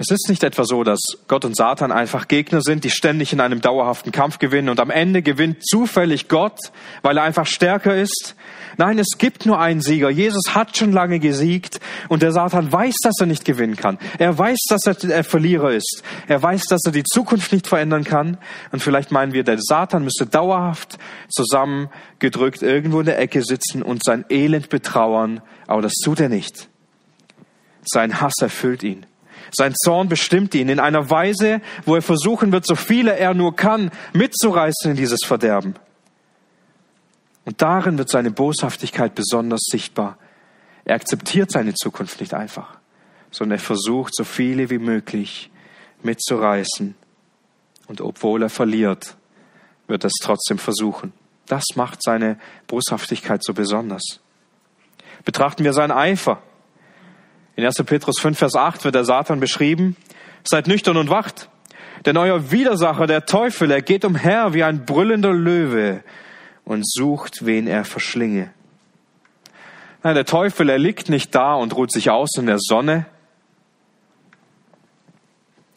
Es ist nicht etwa so, dass Gott und Satan einfach Gegner sind, die ständig in einem dauerhaften Kampf gewinnen und am Ende gewinnt zufällig Gott, weil er einfach stärker ist. Nein, es gibt nur einen Sieger. Jesus hat schon lange gesiegt und der Satan weiß, dass er nicht gewinnen kann. Er weiß, dass er der Verlierer ist. Er weiß, dass er die Zukunft nicht verändern kann. Und vielleicht meinen wir, der Satan müsste dauerhaft zusammengedrückt irgendwo in der Ecke sitzen und sein Elend betrauern. Aber das tut er nicht. Sein Hass erfüllt ihn. Sein Zorn bestimmt ihn in einer Weise, wo er versuchen wird, so viele er nur kann, mitzureißen in dieses Verderben. Und darin wird seine Boshaftigkeit besonders sichtbar. Er akzeptiert seine Zukunft nicht einfach, sondern er versucht, so viele wie möglich mitzureißen. Und obwohl er verliert, wird er es trotzdem versuchen. Das macht seine Boshaftigkeit so besonders. Betrachten wir seinen Eifer. In 1. Petrus 5, Vers 8 wird der Satan beschrieben. Seid nüchtern und wacht. Denn euer Widersacher, der Teufel, er geht umher wie ein brüllender Löwe und sucht, wen er verschlinge. Nein, der Teufel, er liegt nicht da und ruht sich aus in der Sonne.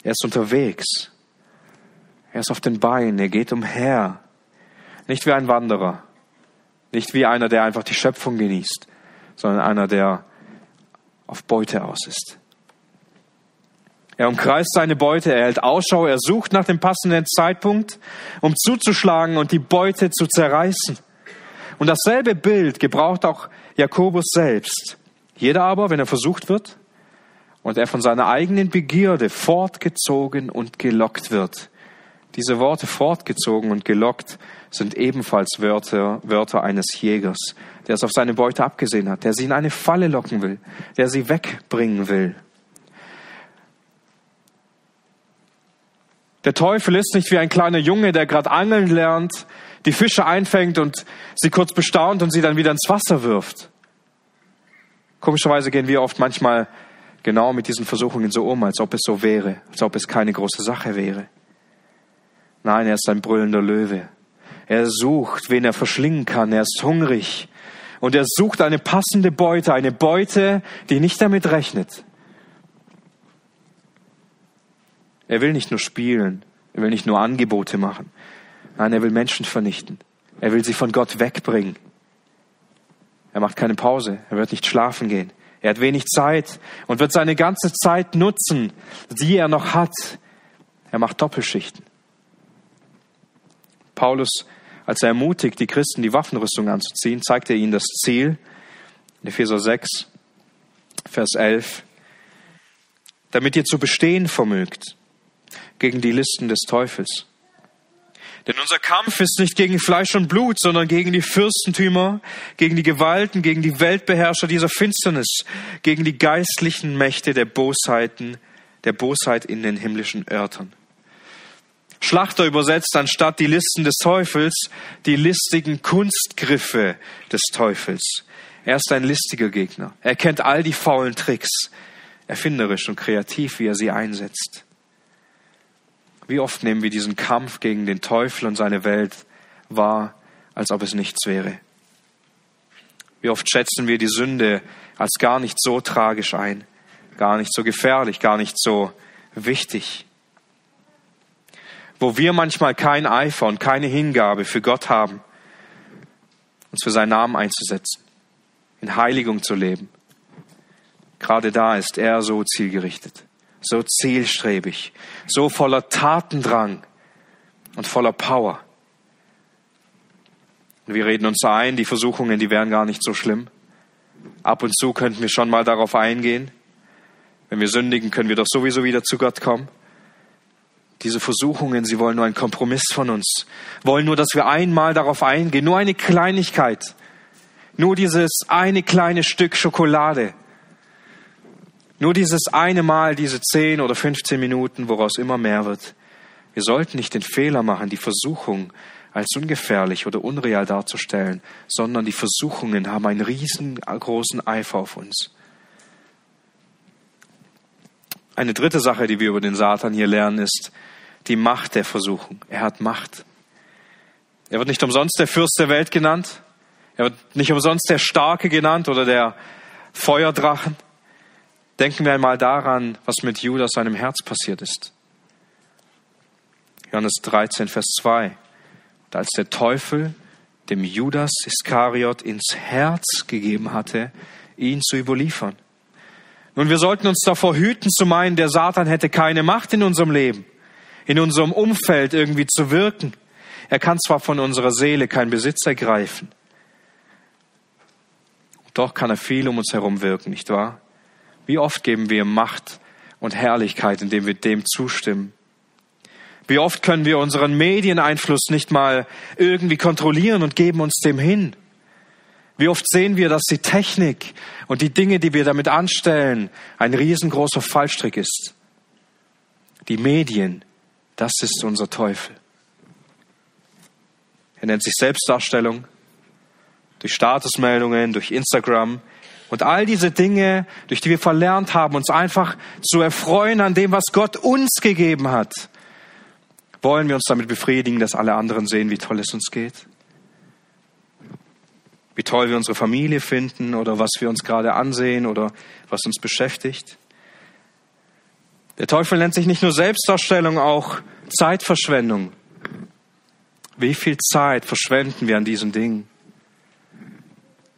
Er ist unterwegs. Er ist auf den Beinen. Er geht umher. Nicht wie ein Wanderer. Nicht wie einer, der einfach die Schöpfung genießt, sondern einer, der auf Beute aus ist. Er umkreist seine Beute, er hält Ausschau, er sucht nach dem passenden Zeitpunkt, um zuzuschlagen und die Beute zu zerreißen. Und dasselbe Bild gebraucht auch Jakobus selbst. Jeder aber, wenn er versucht wird und er von seiner eigenen Begierde fortgezogen und gelockt wird. Diese Worte fortgezogen und gelockt sind ebenfalls Wörter, Wörter eines Jägers, der es auf seine Beute abgesehen hat, der sie in eine Falle locken will, der sie wegbringen will. Der Teufel ist nicht wie ein kleiner Junge, der gerade angeln lernt, die Fische einfängt und sie kurz bestaunt und sie dann wieder ins Wasser wirft. Komischerweise gehen wir oft manchmal genau mit diesen Versuchungen so um, als ob es so wäre, als ob es keine große Sache wäre. Nein, er ist ein brüllender Löwe. Er sucht, wen er verschlingen kann. Er ist hungrig. Und er sucht eine passende Beute, eine Beute, die nicht damit rechnet. Er will nicht nur spielen, er will nicht nur Angebote machen. Nein, er will Menschen vernichten. Er will sie von Gott wegbringen. Er macht keine Pause, er wird nicht schlafen gehen. Er hat wenig Zeit und wird seine ganze Zeit nutzen, die er noch hat. Er macht Doppelschichten. Paulus als er ermutigt, die Christen die Waffenrüstung anzuziehen, zeigt er ihnen das Ziel. In Epheser 6, Vers 11. Damit ihr zu bestehen vermögt gegen die Listen des Teufels. Denn unser Kampf ist nicht gegen Fleisch und Blut, sondern gegen die Fürstentümer, gegen die Gewalten, gegen die Weltbeherrscher dieser Finsternis, gegen die geistlichen Mächte der Bosheiten, der Bosheit in den himmlischen Örtern. Schlachter übersetzt anstatt die Listen des Teufels die listigen Kunstgriffe des Teufels. Er ist ein listiger Gegner. Er kennt all die faulen Tricks, erfinderisch und kreativ, wie er sie einsetzt. Wie oft nehmen wir diesen Kampf gegen den Teufel und seine Welt wahr, als ob es nichts wäre. Wie oft schätzen wir die Sünde als gar nicht so tragisch ein, gar nicht so gefährlich, gar nicht so wichtig wo wir manchmal kein Eifer und keine Hingabe für Gott haben, uns für seinen Namen einzusetzen, in Heiligung zu leben. Gerade da ist er so zielgerichtet, so zielstrebig, so voller Tatendrang und voller Power. Und wir reden uns ein, die Versuchungen, die wären gar nicht so schlimm. Ab und zu könnten wir schon mal darauf eingehen. Wenn wir sündigen, können wir doch sowieso wieder zu Gott kommen. Diese Versuchungen, sie wollen nur einen Kompromiss von uns, wollen nur, dass wir einmal darauf eingehen, nur eine Kleinigkeit, nur dieses eine kleine Stück Schokolade, nur dieses eine Mal, diese 10 oder 15 Minuten, woraus immer mehr wird. Wir sollten nicht den Fehler machen, die Versuchung als ungefährlich oder unreal darzustellen, sondern die Versuchungen haben einen riesengroßen Eifer auf uns. Eine dritte Sache, die wir über den Satan hier lernen, ist, die Macht der Versuchung. Er hat Macht. Er wird nicht umsonst der Fürst der Welt genannt. Er wird nicht umsonst der Starke genannt oder der Feuerdrachen. Denken wir einmal daran, was mit Judas seinem Herz passiert ist. Johannes 13, Vers 2. Und als der Teufel dem Judas Iskariot ins Herz gegeben hatte, ihn zu überliefern. Nun, wir sollten uns davor hüten zu meinen, der Satan hätte keine Macht in unserem Leben, in unserem Umfeld irgendwie zu wirken. Er kann zwar von unserer Seele keinen Besitz ergreifen, doch kann er viel um uns herum wirken, nicht wahr? Wie oft geben wir Macht und Herrlichkeit, indem wir dem zustimmen? Wie oft können wir unseren Medieneinfluss nicht mal irgendwie kontrollieren und geben uns dem hin? Wie oft sehen wir, dass die Technik und die Dinge, die wir damit anstellen, ein riesengroßer Fallstrick ist? Die Medien, das ist unser Teufel. Er nennt sich Selbstdarstellung, durch Statusmeldungen, durch Instagram und all diese Dinge, durch die wir verlernt haben, uns einfach zu erfreuen an dem, was Gott uns gegeben hat. Wollen wir uns damit befriedigen, dass alle anderen sehen, wie toll es uns geht? Wie toll wir unsere Familie finden oder was wir uns gerade ansehen oder was uns beschäftigt? Der Teufel nennt sich nicht nur Selbstdarstellung, auch Zeitverschwendung. Wie viel Zeit verschwenden wir an diesen Dingen?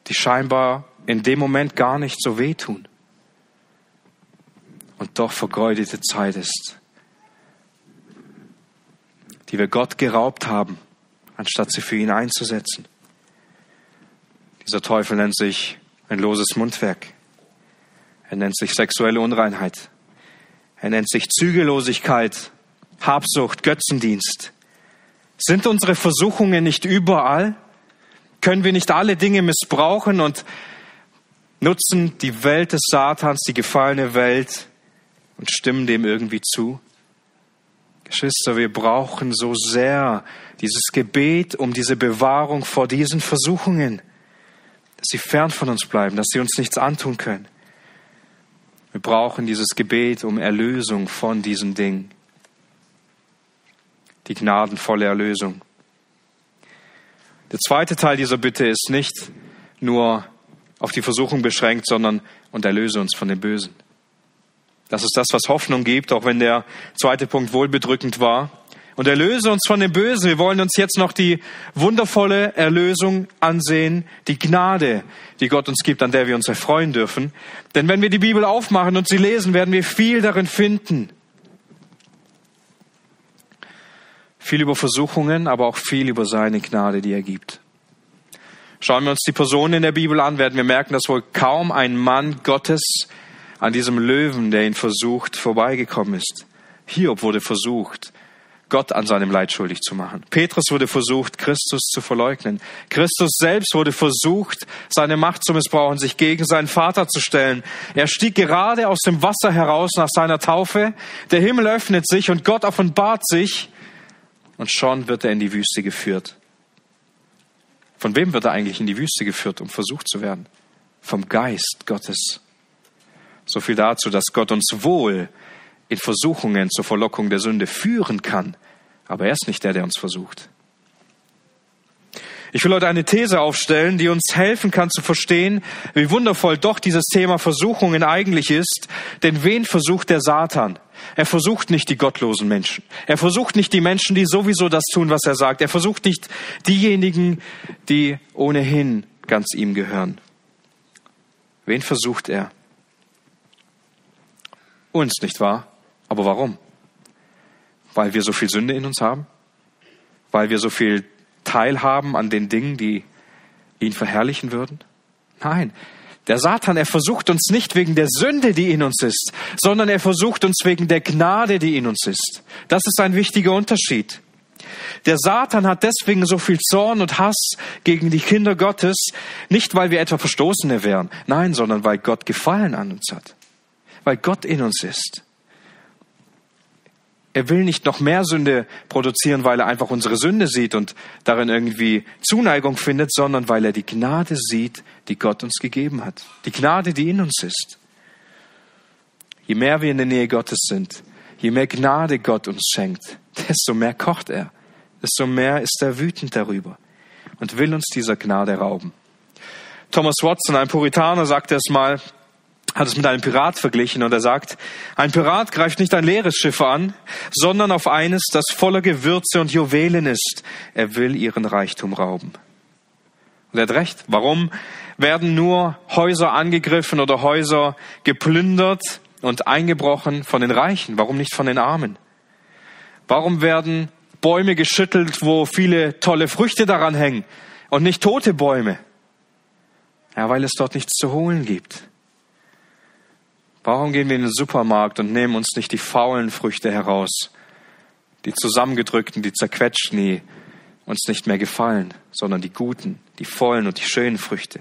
die scheinbar in dem Moment gar nicht so wehtun und doch vergeudete Zeit ist, die wir Gott geraubt haben, anstatt sie für ihn einzusetzen. Dieser Teufel nennt sich ein loses Mundwerk. Er nennt sich sexuelle Unreinheit. Er nennt sich Zügellosigkeit, Habsucht, Götzendienst. Sind unsere Versuchungen nicht überall? Können wir nicht alle Dinge missbrauchen und nutzen die Welt des Satans, die gefallene Welt und stimmen dem irgendwie zu? Geschwister, wir brauchen so sehr dieses Gebet um diese Bewahrung vor diesen Versuchungen, dass sie fern von uns bleiben, dass sie uns nichts antun können. Wir brauchen dieses Gebet um Erlösung von diesen Dingen. Die gnadenvolle Erlösung. Der zweite Teil dieser Bitte ist nicht nur auf die Versuchung beschränkt, sondern und erlöse uns von dem Bösen. Das ist das, was Hoffnung gibt, auch wenn der zweite Punkt wohlbedrückend war. Und erlöse uns von dem Bösen. Wir wollen uns jetzt noch die wundervolle Erlösung ansehen, die Gnade, die Gott uns gibt, an der wir uns erfreuen dürfen. Denn wenn wir die Bibel aufmachen und sie lesen, werden wir viel darin finden. Viel über Versuchungen, aber auch viel über seine Gnade, die er gibt. Schauen wir uns die Personen in der Bibel an, werden wir merken, dass wohl kaum ein Mann Gottes an diesem Löwen, der ihn versucht, vorbeigekommen ist. Hiob wurde versucht, Gott an seinem Leid schuldig zu machen. Petrus wurde versucht, Christus zu verleugnen. Christus selbst wurde versucht, seine Macht zu missbrauchen, sich gegen seinen Vater zu stellen. Er stieg gerade aus dem Wasser heraus nach seiner Taufe. Der Himmel öffnet sich und Gott offenbart sich und schon wird er in die Wüste geführt. Von wem wird er eigentlich in die Wüste geführt, um versucht zu werden? Vom Geist Gottes. So viel dazu, dass Gott uns wohl in Versuchungen zur Verlockung der Sünde führen kann, aber er ist nicht der, der uns versucht. Ich will heute eine These aufstellen, die uns helfen kann zu verstehen, wie wundervoll doch dieses Thema Versuchungen eigentlich ist. Denn wen versucht der Satan? Er versucht nicht die gottlosen Menschen. Er versucht nicht die Menschen, die sowieso das tun, was er sagt. Er versucht nicht diejenigen, die ohnehin ganz ihm gehören. Wen versucht er? Uns, nicht wahr? Aber warum? Weil wir so viel Sünde in uns haben? Weil wir so viel teilhaben an den Dingen, die ihn verherrlichen würden? Nein. Der Satan, er versucht uns nicht wegen der Sünde, die in uns ist, sondern er versucht uns wegen der Gnade, die in uns ist. Das ist ein wichtiger Unterschied. Der Satan hat deswegen so viel Zorn und Hass gegen die Kinder Gottes, nicht weil wir etwa Verstoßene wären, nein, sondern weil Gott Gefallen an uns hat, weil Gott in uns ist. Er will nicht noch mehr Sünde produzieren, weil er einfach unsere Sünde sieht und darin irgendwie Zuneigung findet, sondern weil er die Gnade sieht, die Gott uns gegeben hat. Die Gnade, die in uns ist. Je mehr wir in der Nähe Gottes sind, je mehr Gnade Gott uns schenkt, desto mehr kocht er, desto mehr ist er wütend darüber und will uns dieser Gnade rauben. Thomas Watson, ein Puritaner, sagte es mal, hat es mit einem Pirat verglichen und er sagt, ein Pirat greift nicht ein leeres Schiff an, sondern auf eines, das voller Gewürze und Juwelen ist. Er will ihren Reichtum rauben. Und er hat recht. Warum werden nur Häuser angegriffen oder Häuser geplündert und eingebrochen von den Reichen? Warum nicht von den Armen? Warum werden Bäume geschüttelt, wo viele tolle Früchte daran hängen und nicht tote Bäume? Ja, weil es dort nichts zu holen gibt. Warum gehen wir in den Supermarkt und nehmen uns nicht die faulen Früchte heraus, die zusammengedrückten, die zerquetschten, die uns nicht mehr gefallen, sondern die guten, die vollen und die schönen Früchte?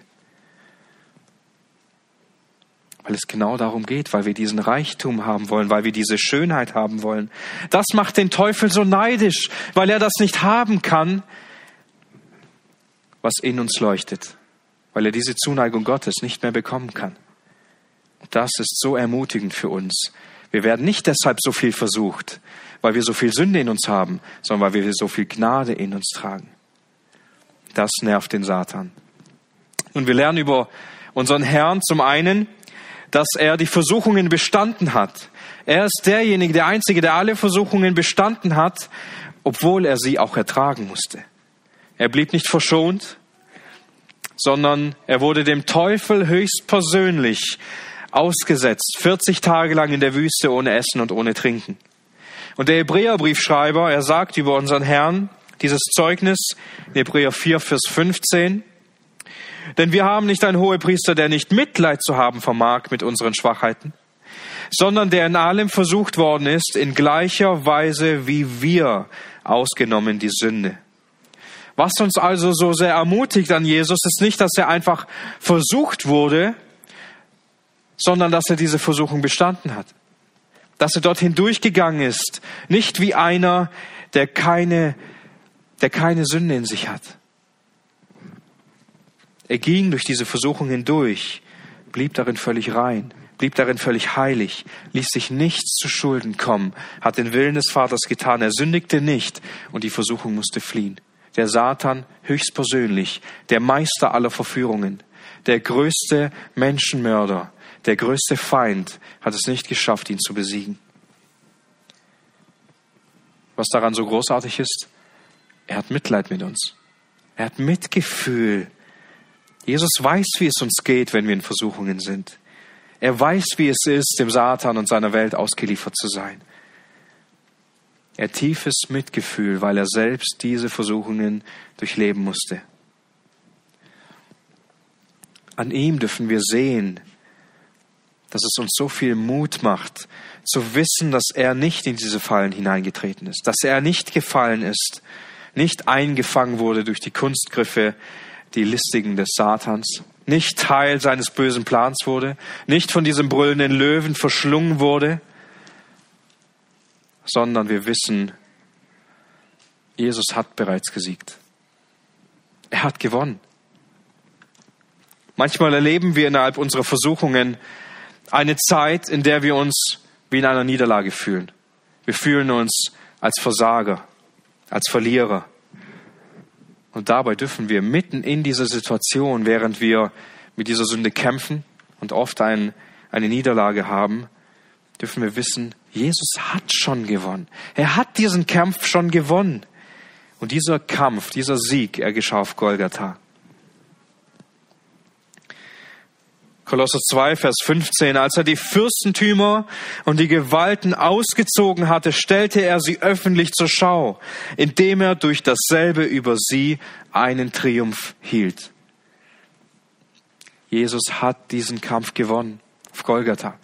Weil es genau darum geht, weil wir diesen Reichtum haben wollen, weil wir diese Schönheit haben wollen. Das macht den Teufel so neidisch, weil er das nicht haben kann, was in uns leuchtet, weil er diese Zuneigung Gottes nicht mehr bekommen kann. Das ist so ermutigend für uns. Wir werden nicht deshalb so viel versucht, weil wir so viel Sünde in uns haben, sondern weil wir so viel Gnade in uns tragen. Das nervt den Satan. Und wir lernen über unseren Herrn zum einen, dass er die Versuchungen bestanden hat. Er ist derjenige, der Einzige, der alle Versuchungen bestanden hat, obwohl er sie auch ertragen musste. Er blieb nicht verschont, sondern er wurde dem Teufel höchstpersönlich ausgesetzt, 40 Tage lang in der Wüste ohne Essen und ohne Trinken. Und der Hebräerbriefschreiber, er sagt über unseren Herrn dieses Zeugnis, Hebräer 4, Vers 15, denn wir haben nicht einen Hohepriester, der nicht Mitleid zu haben vermag mit unseren Schwachheiten, sondern der in allem versucht worden ist, in gleicher Weise wie wir, ausgenommen die Sünde. Was uns also so sehr ermutigt an Jesus, ist nicht, dass er einfach versucht wurde, sondern dass er diese Versuchung bestanden hat. Dass er dorthin durchgegangen ist. Nicht wie einer, der keine, der keine Sünde in sich hat. Er ging durch diese Versuchung hindurch, blieb darin völlig rein, blieb darin völlig heilig, ließ sich nichts zu Schulden kommen, hat den Willen des Vaters getan, er sündigte nicht und die Versuchung musste fliehen. Der Satan höchstpersönlich, der Meister aller Verführungen, der größte Menschenmörder, der größte Feind hat es nicht geschafft, ihn zu besiegen. Was daran so großartig ist, er hat Mitleid mit uns. Er hat Mitgefühl. Jesus weiß, wie es uns geht, wenn wir in Versuchungen sind. Er weiß, wie es ist, dem Satan und seiner Welt ausgeliefert zu sein. Er hat tiefes Mitgefühl, weil er selbst diese Versuchungen durchleben musste. An ihm dürfen wir sehen, dass es uns so viel Mut macht, zu wissen, dass er nicht in diese Fallen hineingetreten ist, dass er nicht gefallen ist, nicht eingefangen wurde durch die Kunstgriffe, die listigen des Satans, nicht Teil seines bösen Plans wurde, nicht von diesem brüllenden Löwen verschlungen wurde, sondern wir wissen, Jesus hat bereits gesiegt. Er hat gewonnen. Manchmal erleben wir innerhalb unserer Versuchungen eine Zeit, in der wir uns wie in einer Niederlage fühlen. Wir fühlen uns als Versager, als Verlierer. Und dabei dürfen wir mitten in dieser Situation, während wir mit dieser Sünde kämpfen und oft ein, eine Niederlage haben, dürfen wir wissen, Jesus hat schon gewonnen. Er hat diesen Kampf schon gewonnen. Und dieser Kampf, dieser Sieg, er geschah auf Golgatha. Kolosser 2, Vers 15. Als er die Fürstentümer und die Gewalten ausgezogen hatte, stellte er sie öffentlich zur Schau, indem er durch dasselbe über sie einen Triumph hielt. Jesus hat diesen Kampf gewonnen auf Golgatha.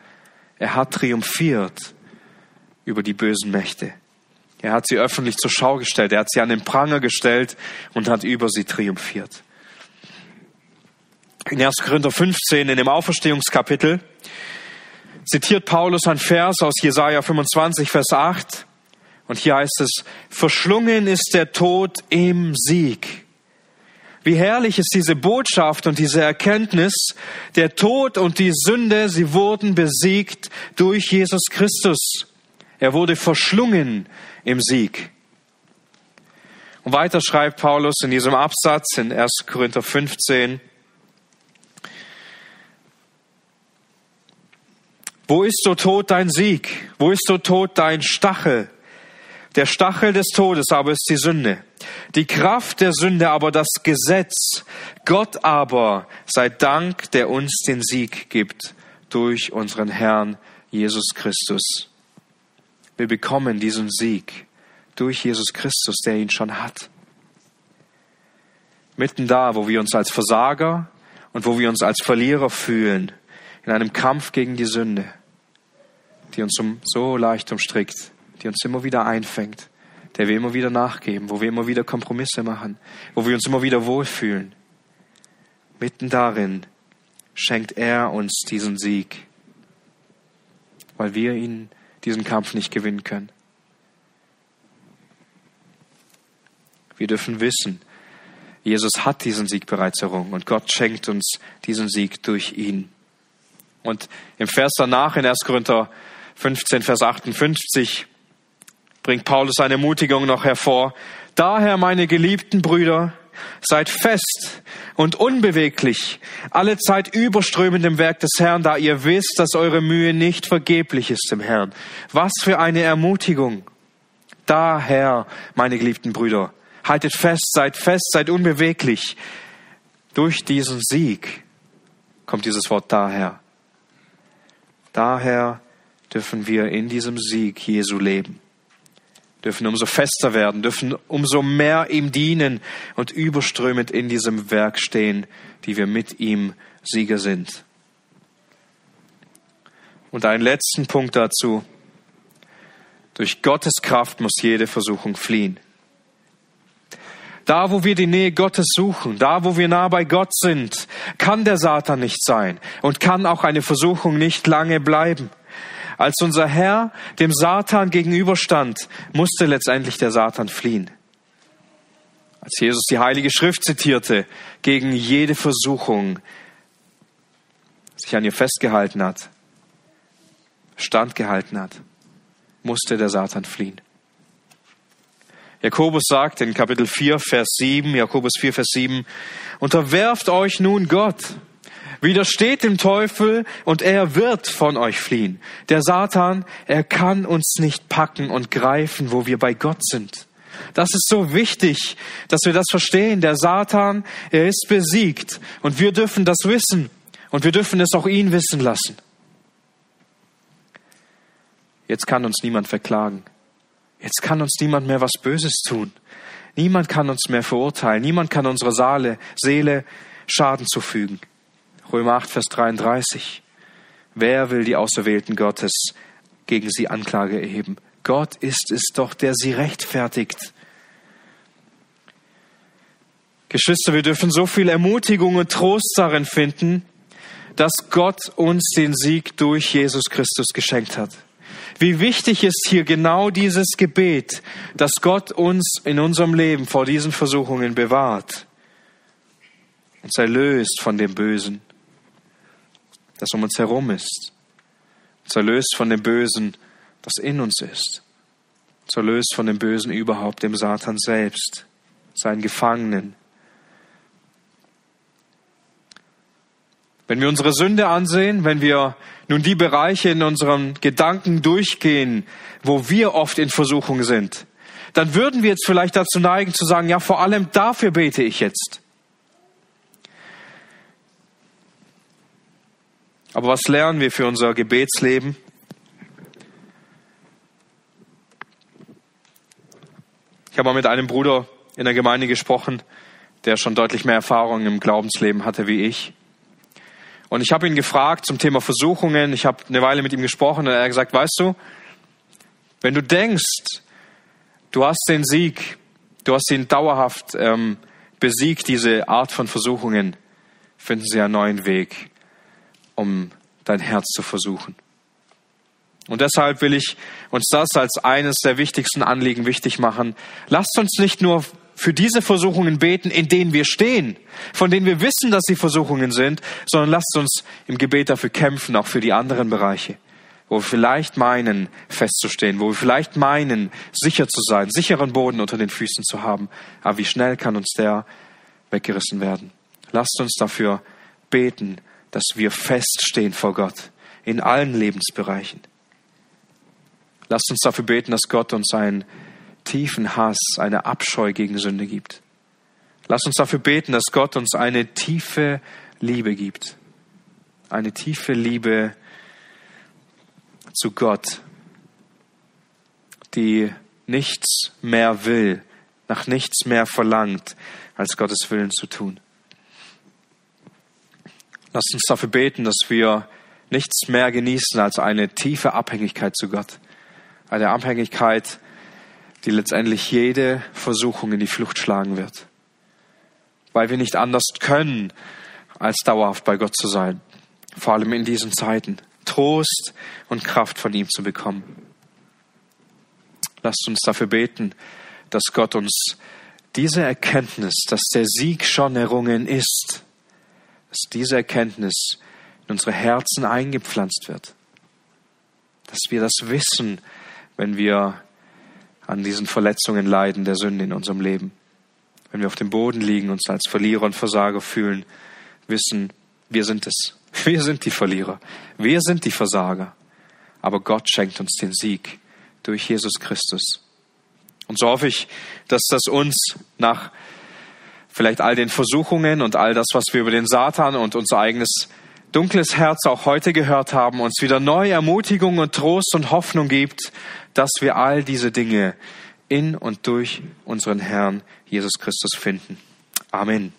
Er hat triumphiert über die bösen Mächte. Er hat sie öffentlich zur Schau gestellt. Er hat sie an den Pranger gestellt und hat über sie triumphiert in 1. Korinther 15 in dem Auferstehungskapitel zitiert Paulus ein Vers aus Jesaja 25, Vers 8. Und hier heißt es, verschlungen ist der Tod im Sieg. Wie herrlich ist diese Botschaft und diese Erkenntnis, der Tod und die Sünde, sie wurden besiegt durch Jesus Christus. Er wurde verschlungen im Sieg. Und weiter schreibt Paulus in diesem Absatz in 1. Korinther 15, Wo ist, so Tod, dein Sieg? Wo ist, so Tod, dein Stachel? Der Stachel des Todes aber ist die Sünde. Die Kraft der Sünde aber das Gesetz. Gott aber sei Dank, der uns den Sieg gibt durch unseren Herrn Jesus Christus. Wir bekommen diesen Sieg durch Jesus Christus, der ihn schon hat. Mitten da, wo wir uns als Versager und wo wir uns als Verlierer fühlen, in einem Kampf gegen die Sünde, die uns so leicht umstrickt, die uns immer wieder einfängt, der wir immer wieder nachgeben, wo wir immer wieder Kompromisse machen, wo wir uns immer wieder wohlfühlen. Mitten darin schenkt er uns diesen Sieg, weil wir ihn diesen Kampf nicht gewinnen können. Wir dürfen wissen, Jesus hat diesen Sieg bereits errungen und Gott schenkt uns diesen Sieg durch ihn. Und im Vers danach in 1. Korinther 15, Vers 58 bringt Paulus eine Ermutigung noch hervor. Daher, meine geliebten Brüder, seid fest und unbeweglich, alle Zeit überströmend im Werk des Herrn, da ihr wisst, dass eure Mühe nicht vergeblich ist im Herrn. Was für eine Ermutigung. Daher, meine geliebten Brüder, haltet fest, seid fest, seid unbeweglich. Durch diesen Sieg kommt dieses Wort daher. Daher dürfen wir in diesem Sieg Jesu leben, dürfen umso fester werden, dürfen umso mehr ihm dienen und überströmend in diesem Werk stehen, die wir mit ihm Sieger sind. Und einen letzten Punkt dazu. Durch Gottes Kraft muss jede Versuchung fliehen. Da, wo wir die Nähe Gottes suchen, da, wo wir nah bei Gott sind, kann der Satan nicht sein und kann auch eine Versuchung nicht lange bleiben. Als unser Herr dem Satan gegenüberstand, musste letztendlich der Satan fliehen. Als Jesus die Heilige Schrift zitierte, gegen jede Versuchung sich an ihr festgehalten hat, standgehalten hat, musste der Satan fliehen. Jakobus sagt in Kapitel 4, Vers 7, Jakobus 4, Vers 7, unterwerft euch nun Gott, widersteht dem Teufel und er wird von euch fliehen. Der Satan, er kann uns nicht packen und greifen, wo wir bei Gott sind. Das ist so wichtig, dass wir das verstehen. Der Satan, er ist besiegt und wir dürfen das wissen und wir dürfen es auch ihn wissen lassen. Jetzt kann uns niemand verklagen. Jetzt kann uns niemand mehr was Böses tun. Niemand kann uns mehr verurteilen. Niemand kann unserer Seele Schaden zufügen. Römer 8, Vers 33. Wer will die Auserwählten Gottes gegen sie Anklage erheben? Gott ist es doch, der sie rechtfertigt. Geschwister, wir dürfen so viel Ermutigung und Trost darin finden, dass Gott uns den Sieg durch Jesus Christus geschenkt hat. Wie wichtig ist hier genau dieses Gebet, dass Gott uns in unserem Leben vor diesen Versuchungen bewahrt, uns erlöst von dem Bösen, das um uns herum ist, uns erlöst von dem Bösen, das in uns ist, uns erlöst von dem Bösen überhaupt, dem Satan selbst, seinen Gefangenen, Wenn wir unsere Sünde ansehen, wenn wir nun die Bereiche in unseren Gedanken durchgehen, wo wir oft in Versuchung sind, dann würden wir jetzt vielleicht dazu neigen zu sagen, ja, vor allem dafür bete ich jetzt. Aber was lernen wir für unser Gebetsleben? Ich habe mal mit einem Bruder in der Gemeinde gesprochen, der schon deutlich mehr Erfahrung im Glaubensleben hatte wie ich. Und ich habe ihn gefragt zum Thema Versuchungen. Ich habe eine Weile mit ihm gesprochen und er hat gesagt, weißt du, wenn du denkst, du hast den Sieg, du hast ihn dauerhaft ähm, besiegt, diese Art von Versuchungen, finden sie einen neuen Weg, um dein Herz zu versuchen. Und deshalb will ich uns das als eines der wichtigsten Anliegen wichtig machen. Lasst uns nicht nur für diese Versuchungen beten, in denen wir stehen, von denen wir wissen, dass sie Versuchungen sind, sondern lasst uns im Gebet dafür kämpfen, auch für die anderen Bereiche, wo wir vielleicht meinen, festzustehen, wo wir vielleicht meinen, sicher zu sein, sicheren Boden unter den Füßen zu haben. Aber wie schnell kann uns der weggerissen werden? Lasst uns dafür beten, dass wir feststehen vor Gott in allen Lebensbereichen. Lasst uns dafür beten, dass Gott uns einen tiefen Hass, eine Abscheu gegen Sünde gibt. Lasst uns dafür beten, dass Gott uns eine tiefe Liebe gibt. Eine tiefe Liebe zu Gott, die nichts mehr will, nach nichts mehr verlangt, als Gottes Willen zu tun. Lasst uns dafür beten, dass wir nichts mehr genießen als eine tiefe Abhängigkeit zu Gott. Eine Abhängigkeit, die letztendlich jede Versuchung in die Flucht schlagen wird. Weil wir nicht anders können, als dauerhaft bei Gott zu sein. Vor allem in diesen Zeiten. Trost und Kraft von ihm zu bekommen. Lasst uns dafür beten, dass Gott uns diese Erkenntnis, dass der Sieg schon errungen ist, dass diese Erkenntnis in unsere Herzen eingepflanzt wird. Dass wir das wissen, wenn wir an diesen Verletzungen leiden der Sünde in unserem Leben. Wenn wir auf dem Boden liegen, uns als Verlierer und Versager fühlen, wissen, wir sind es. Wir sind die Verlierer. Wir sind die Versager. Aber Gott schenkt uns den Sieg durch Jesus Christus. Und so hoffe ich, dass das uns nach vielleicht all den Versuchungen und all das, was wir über den Satan und unser eigenes dunkles Herz auch heute gehört haben, uns wieder neue Ermutigung und Trost und Hoffnung gibt, dass wir all diese Dinge in und durch unseren Herrn Jesus Christus finden. Amen.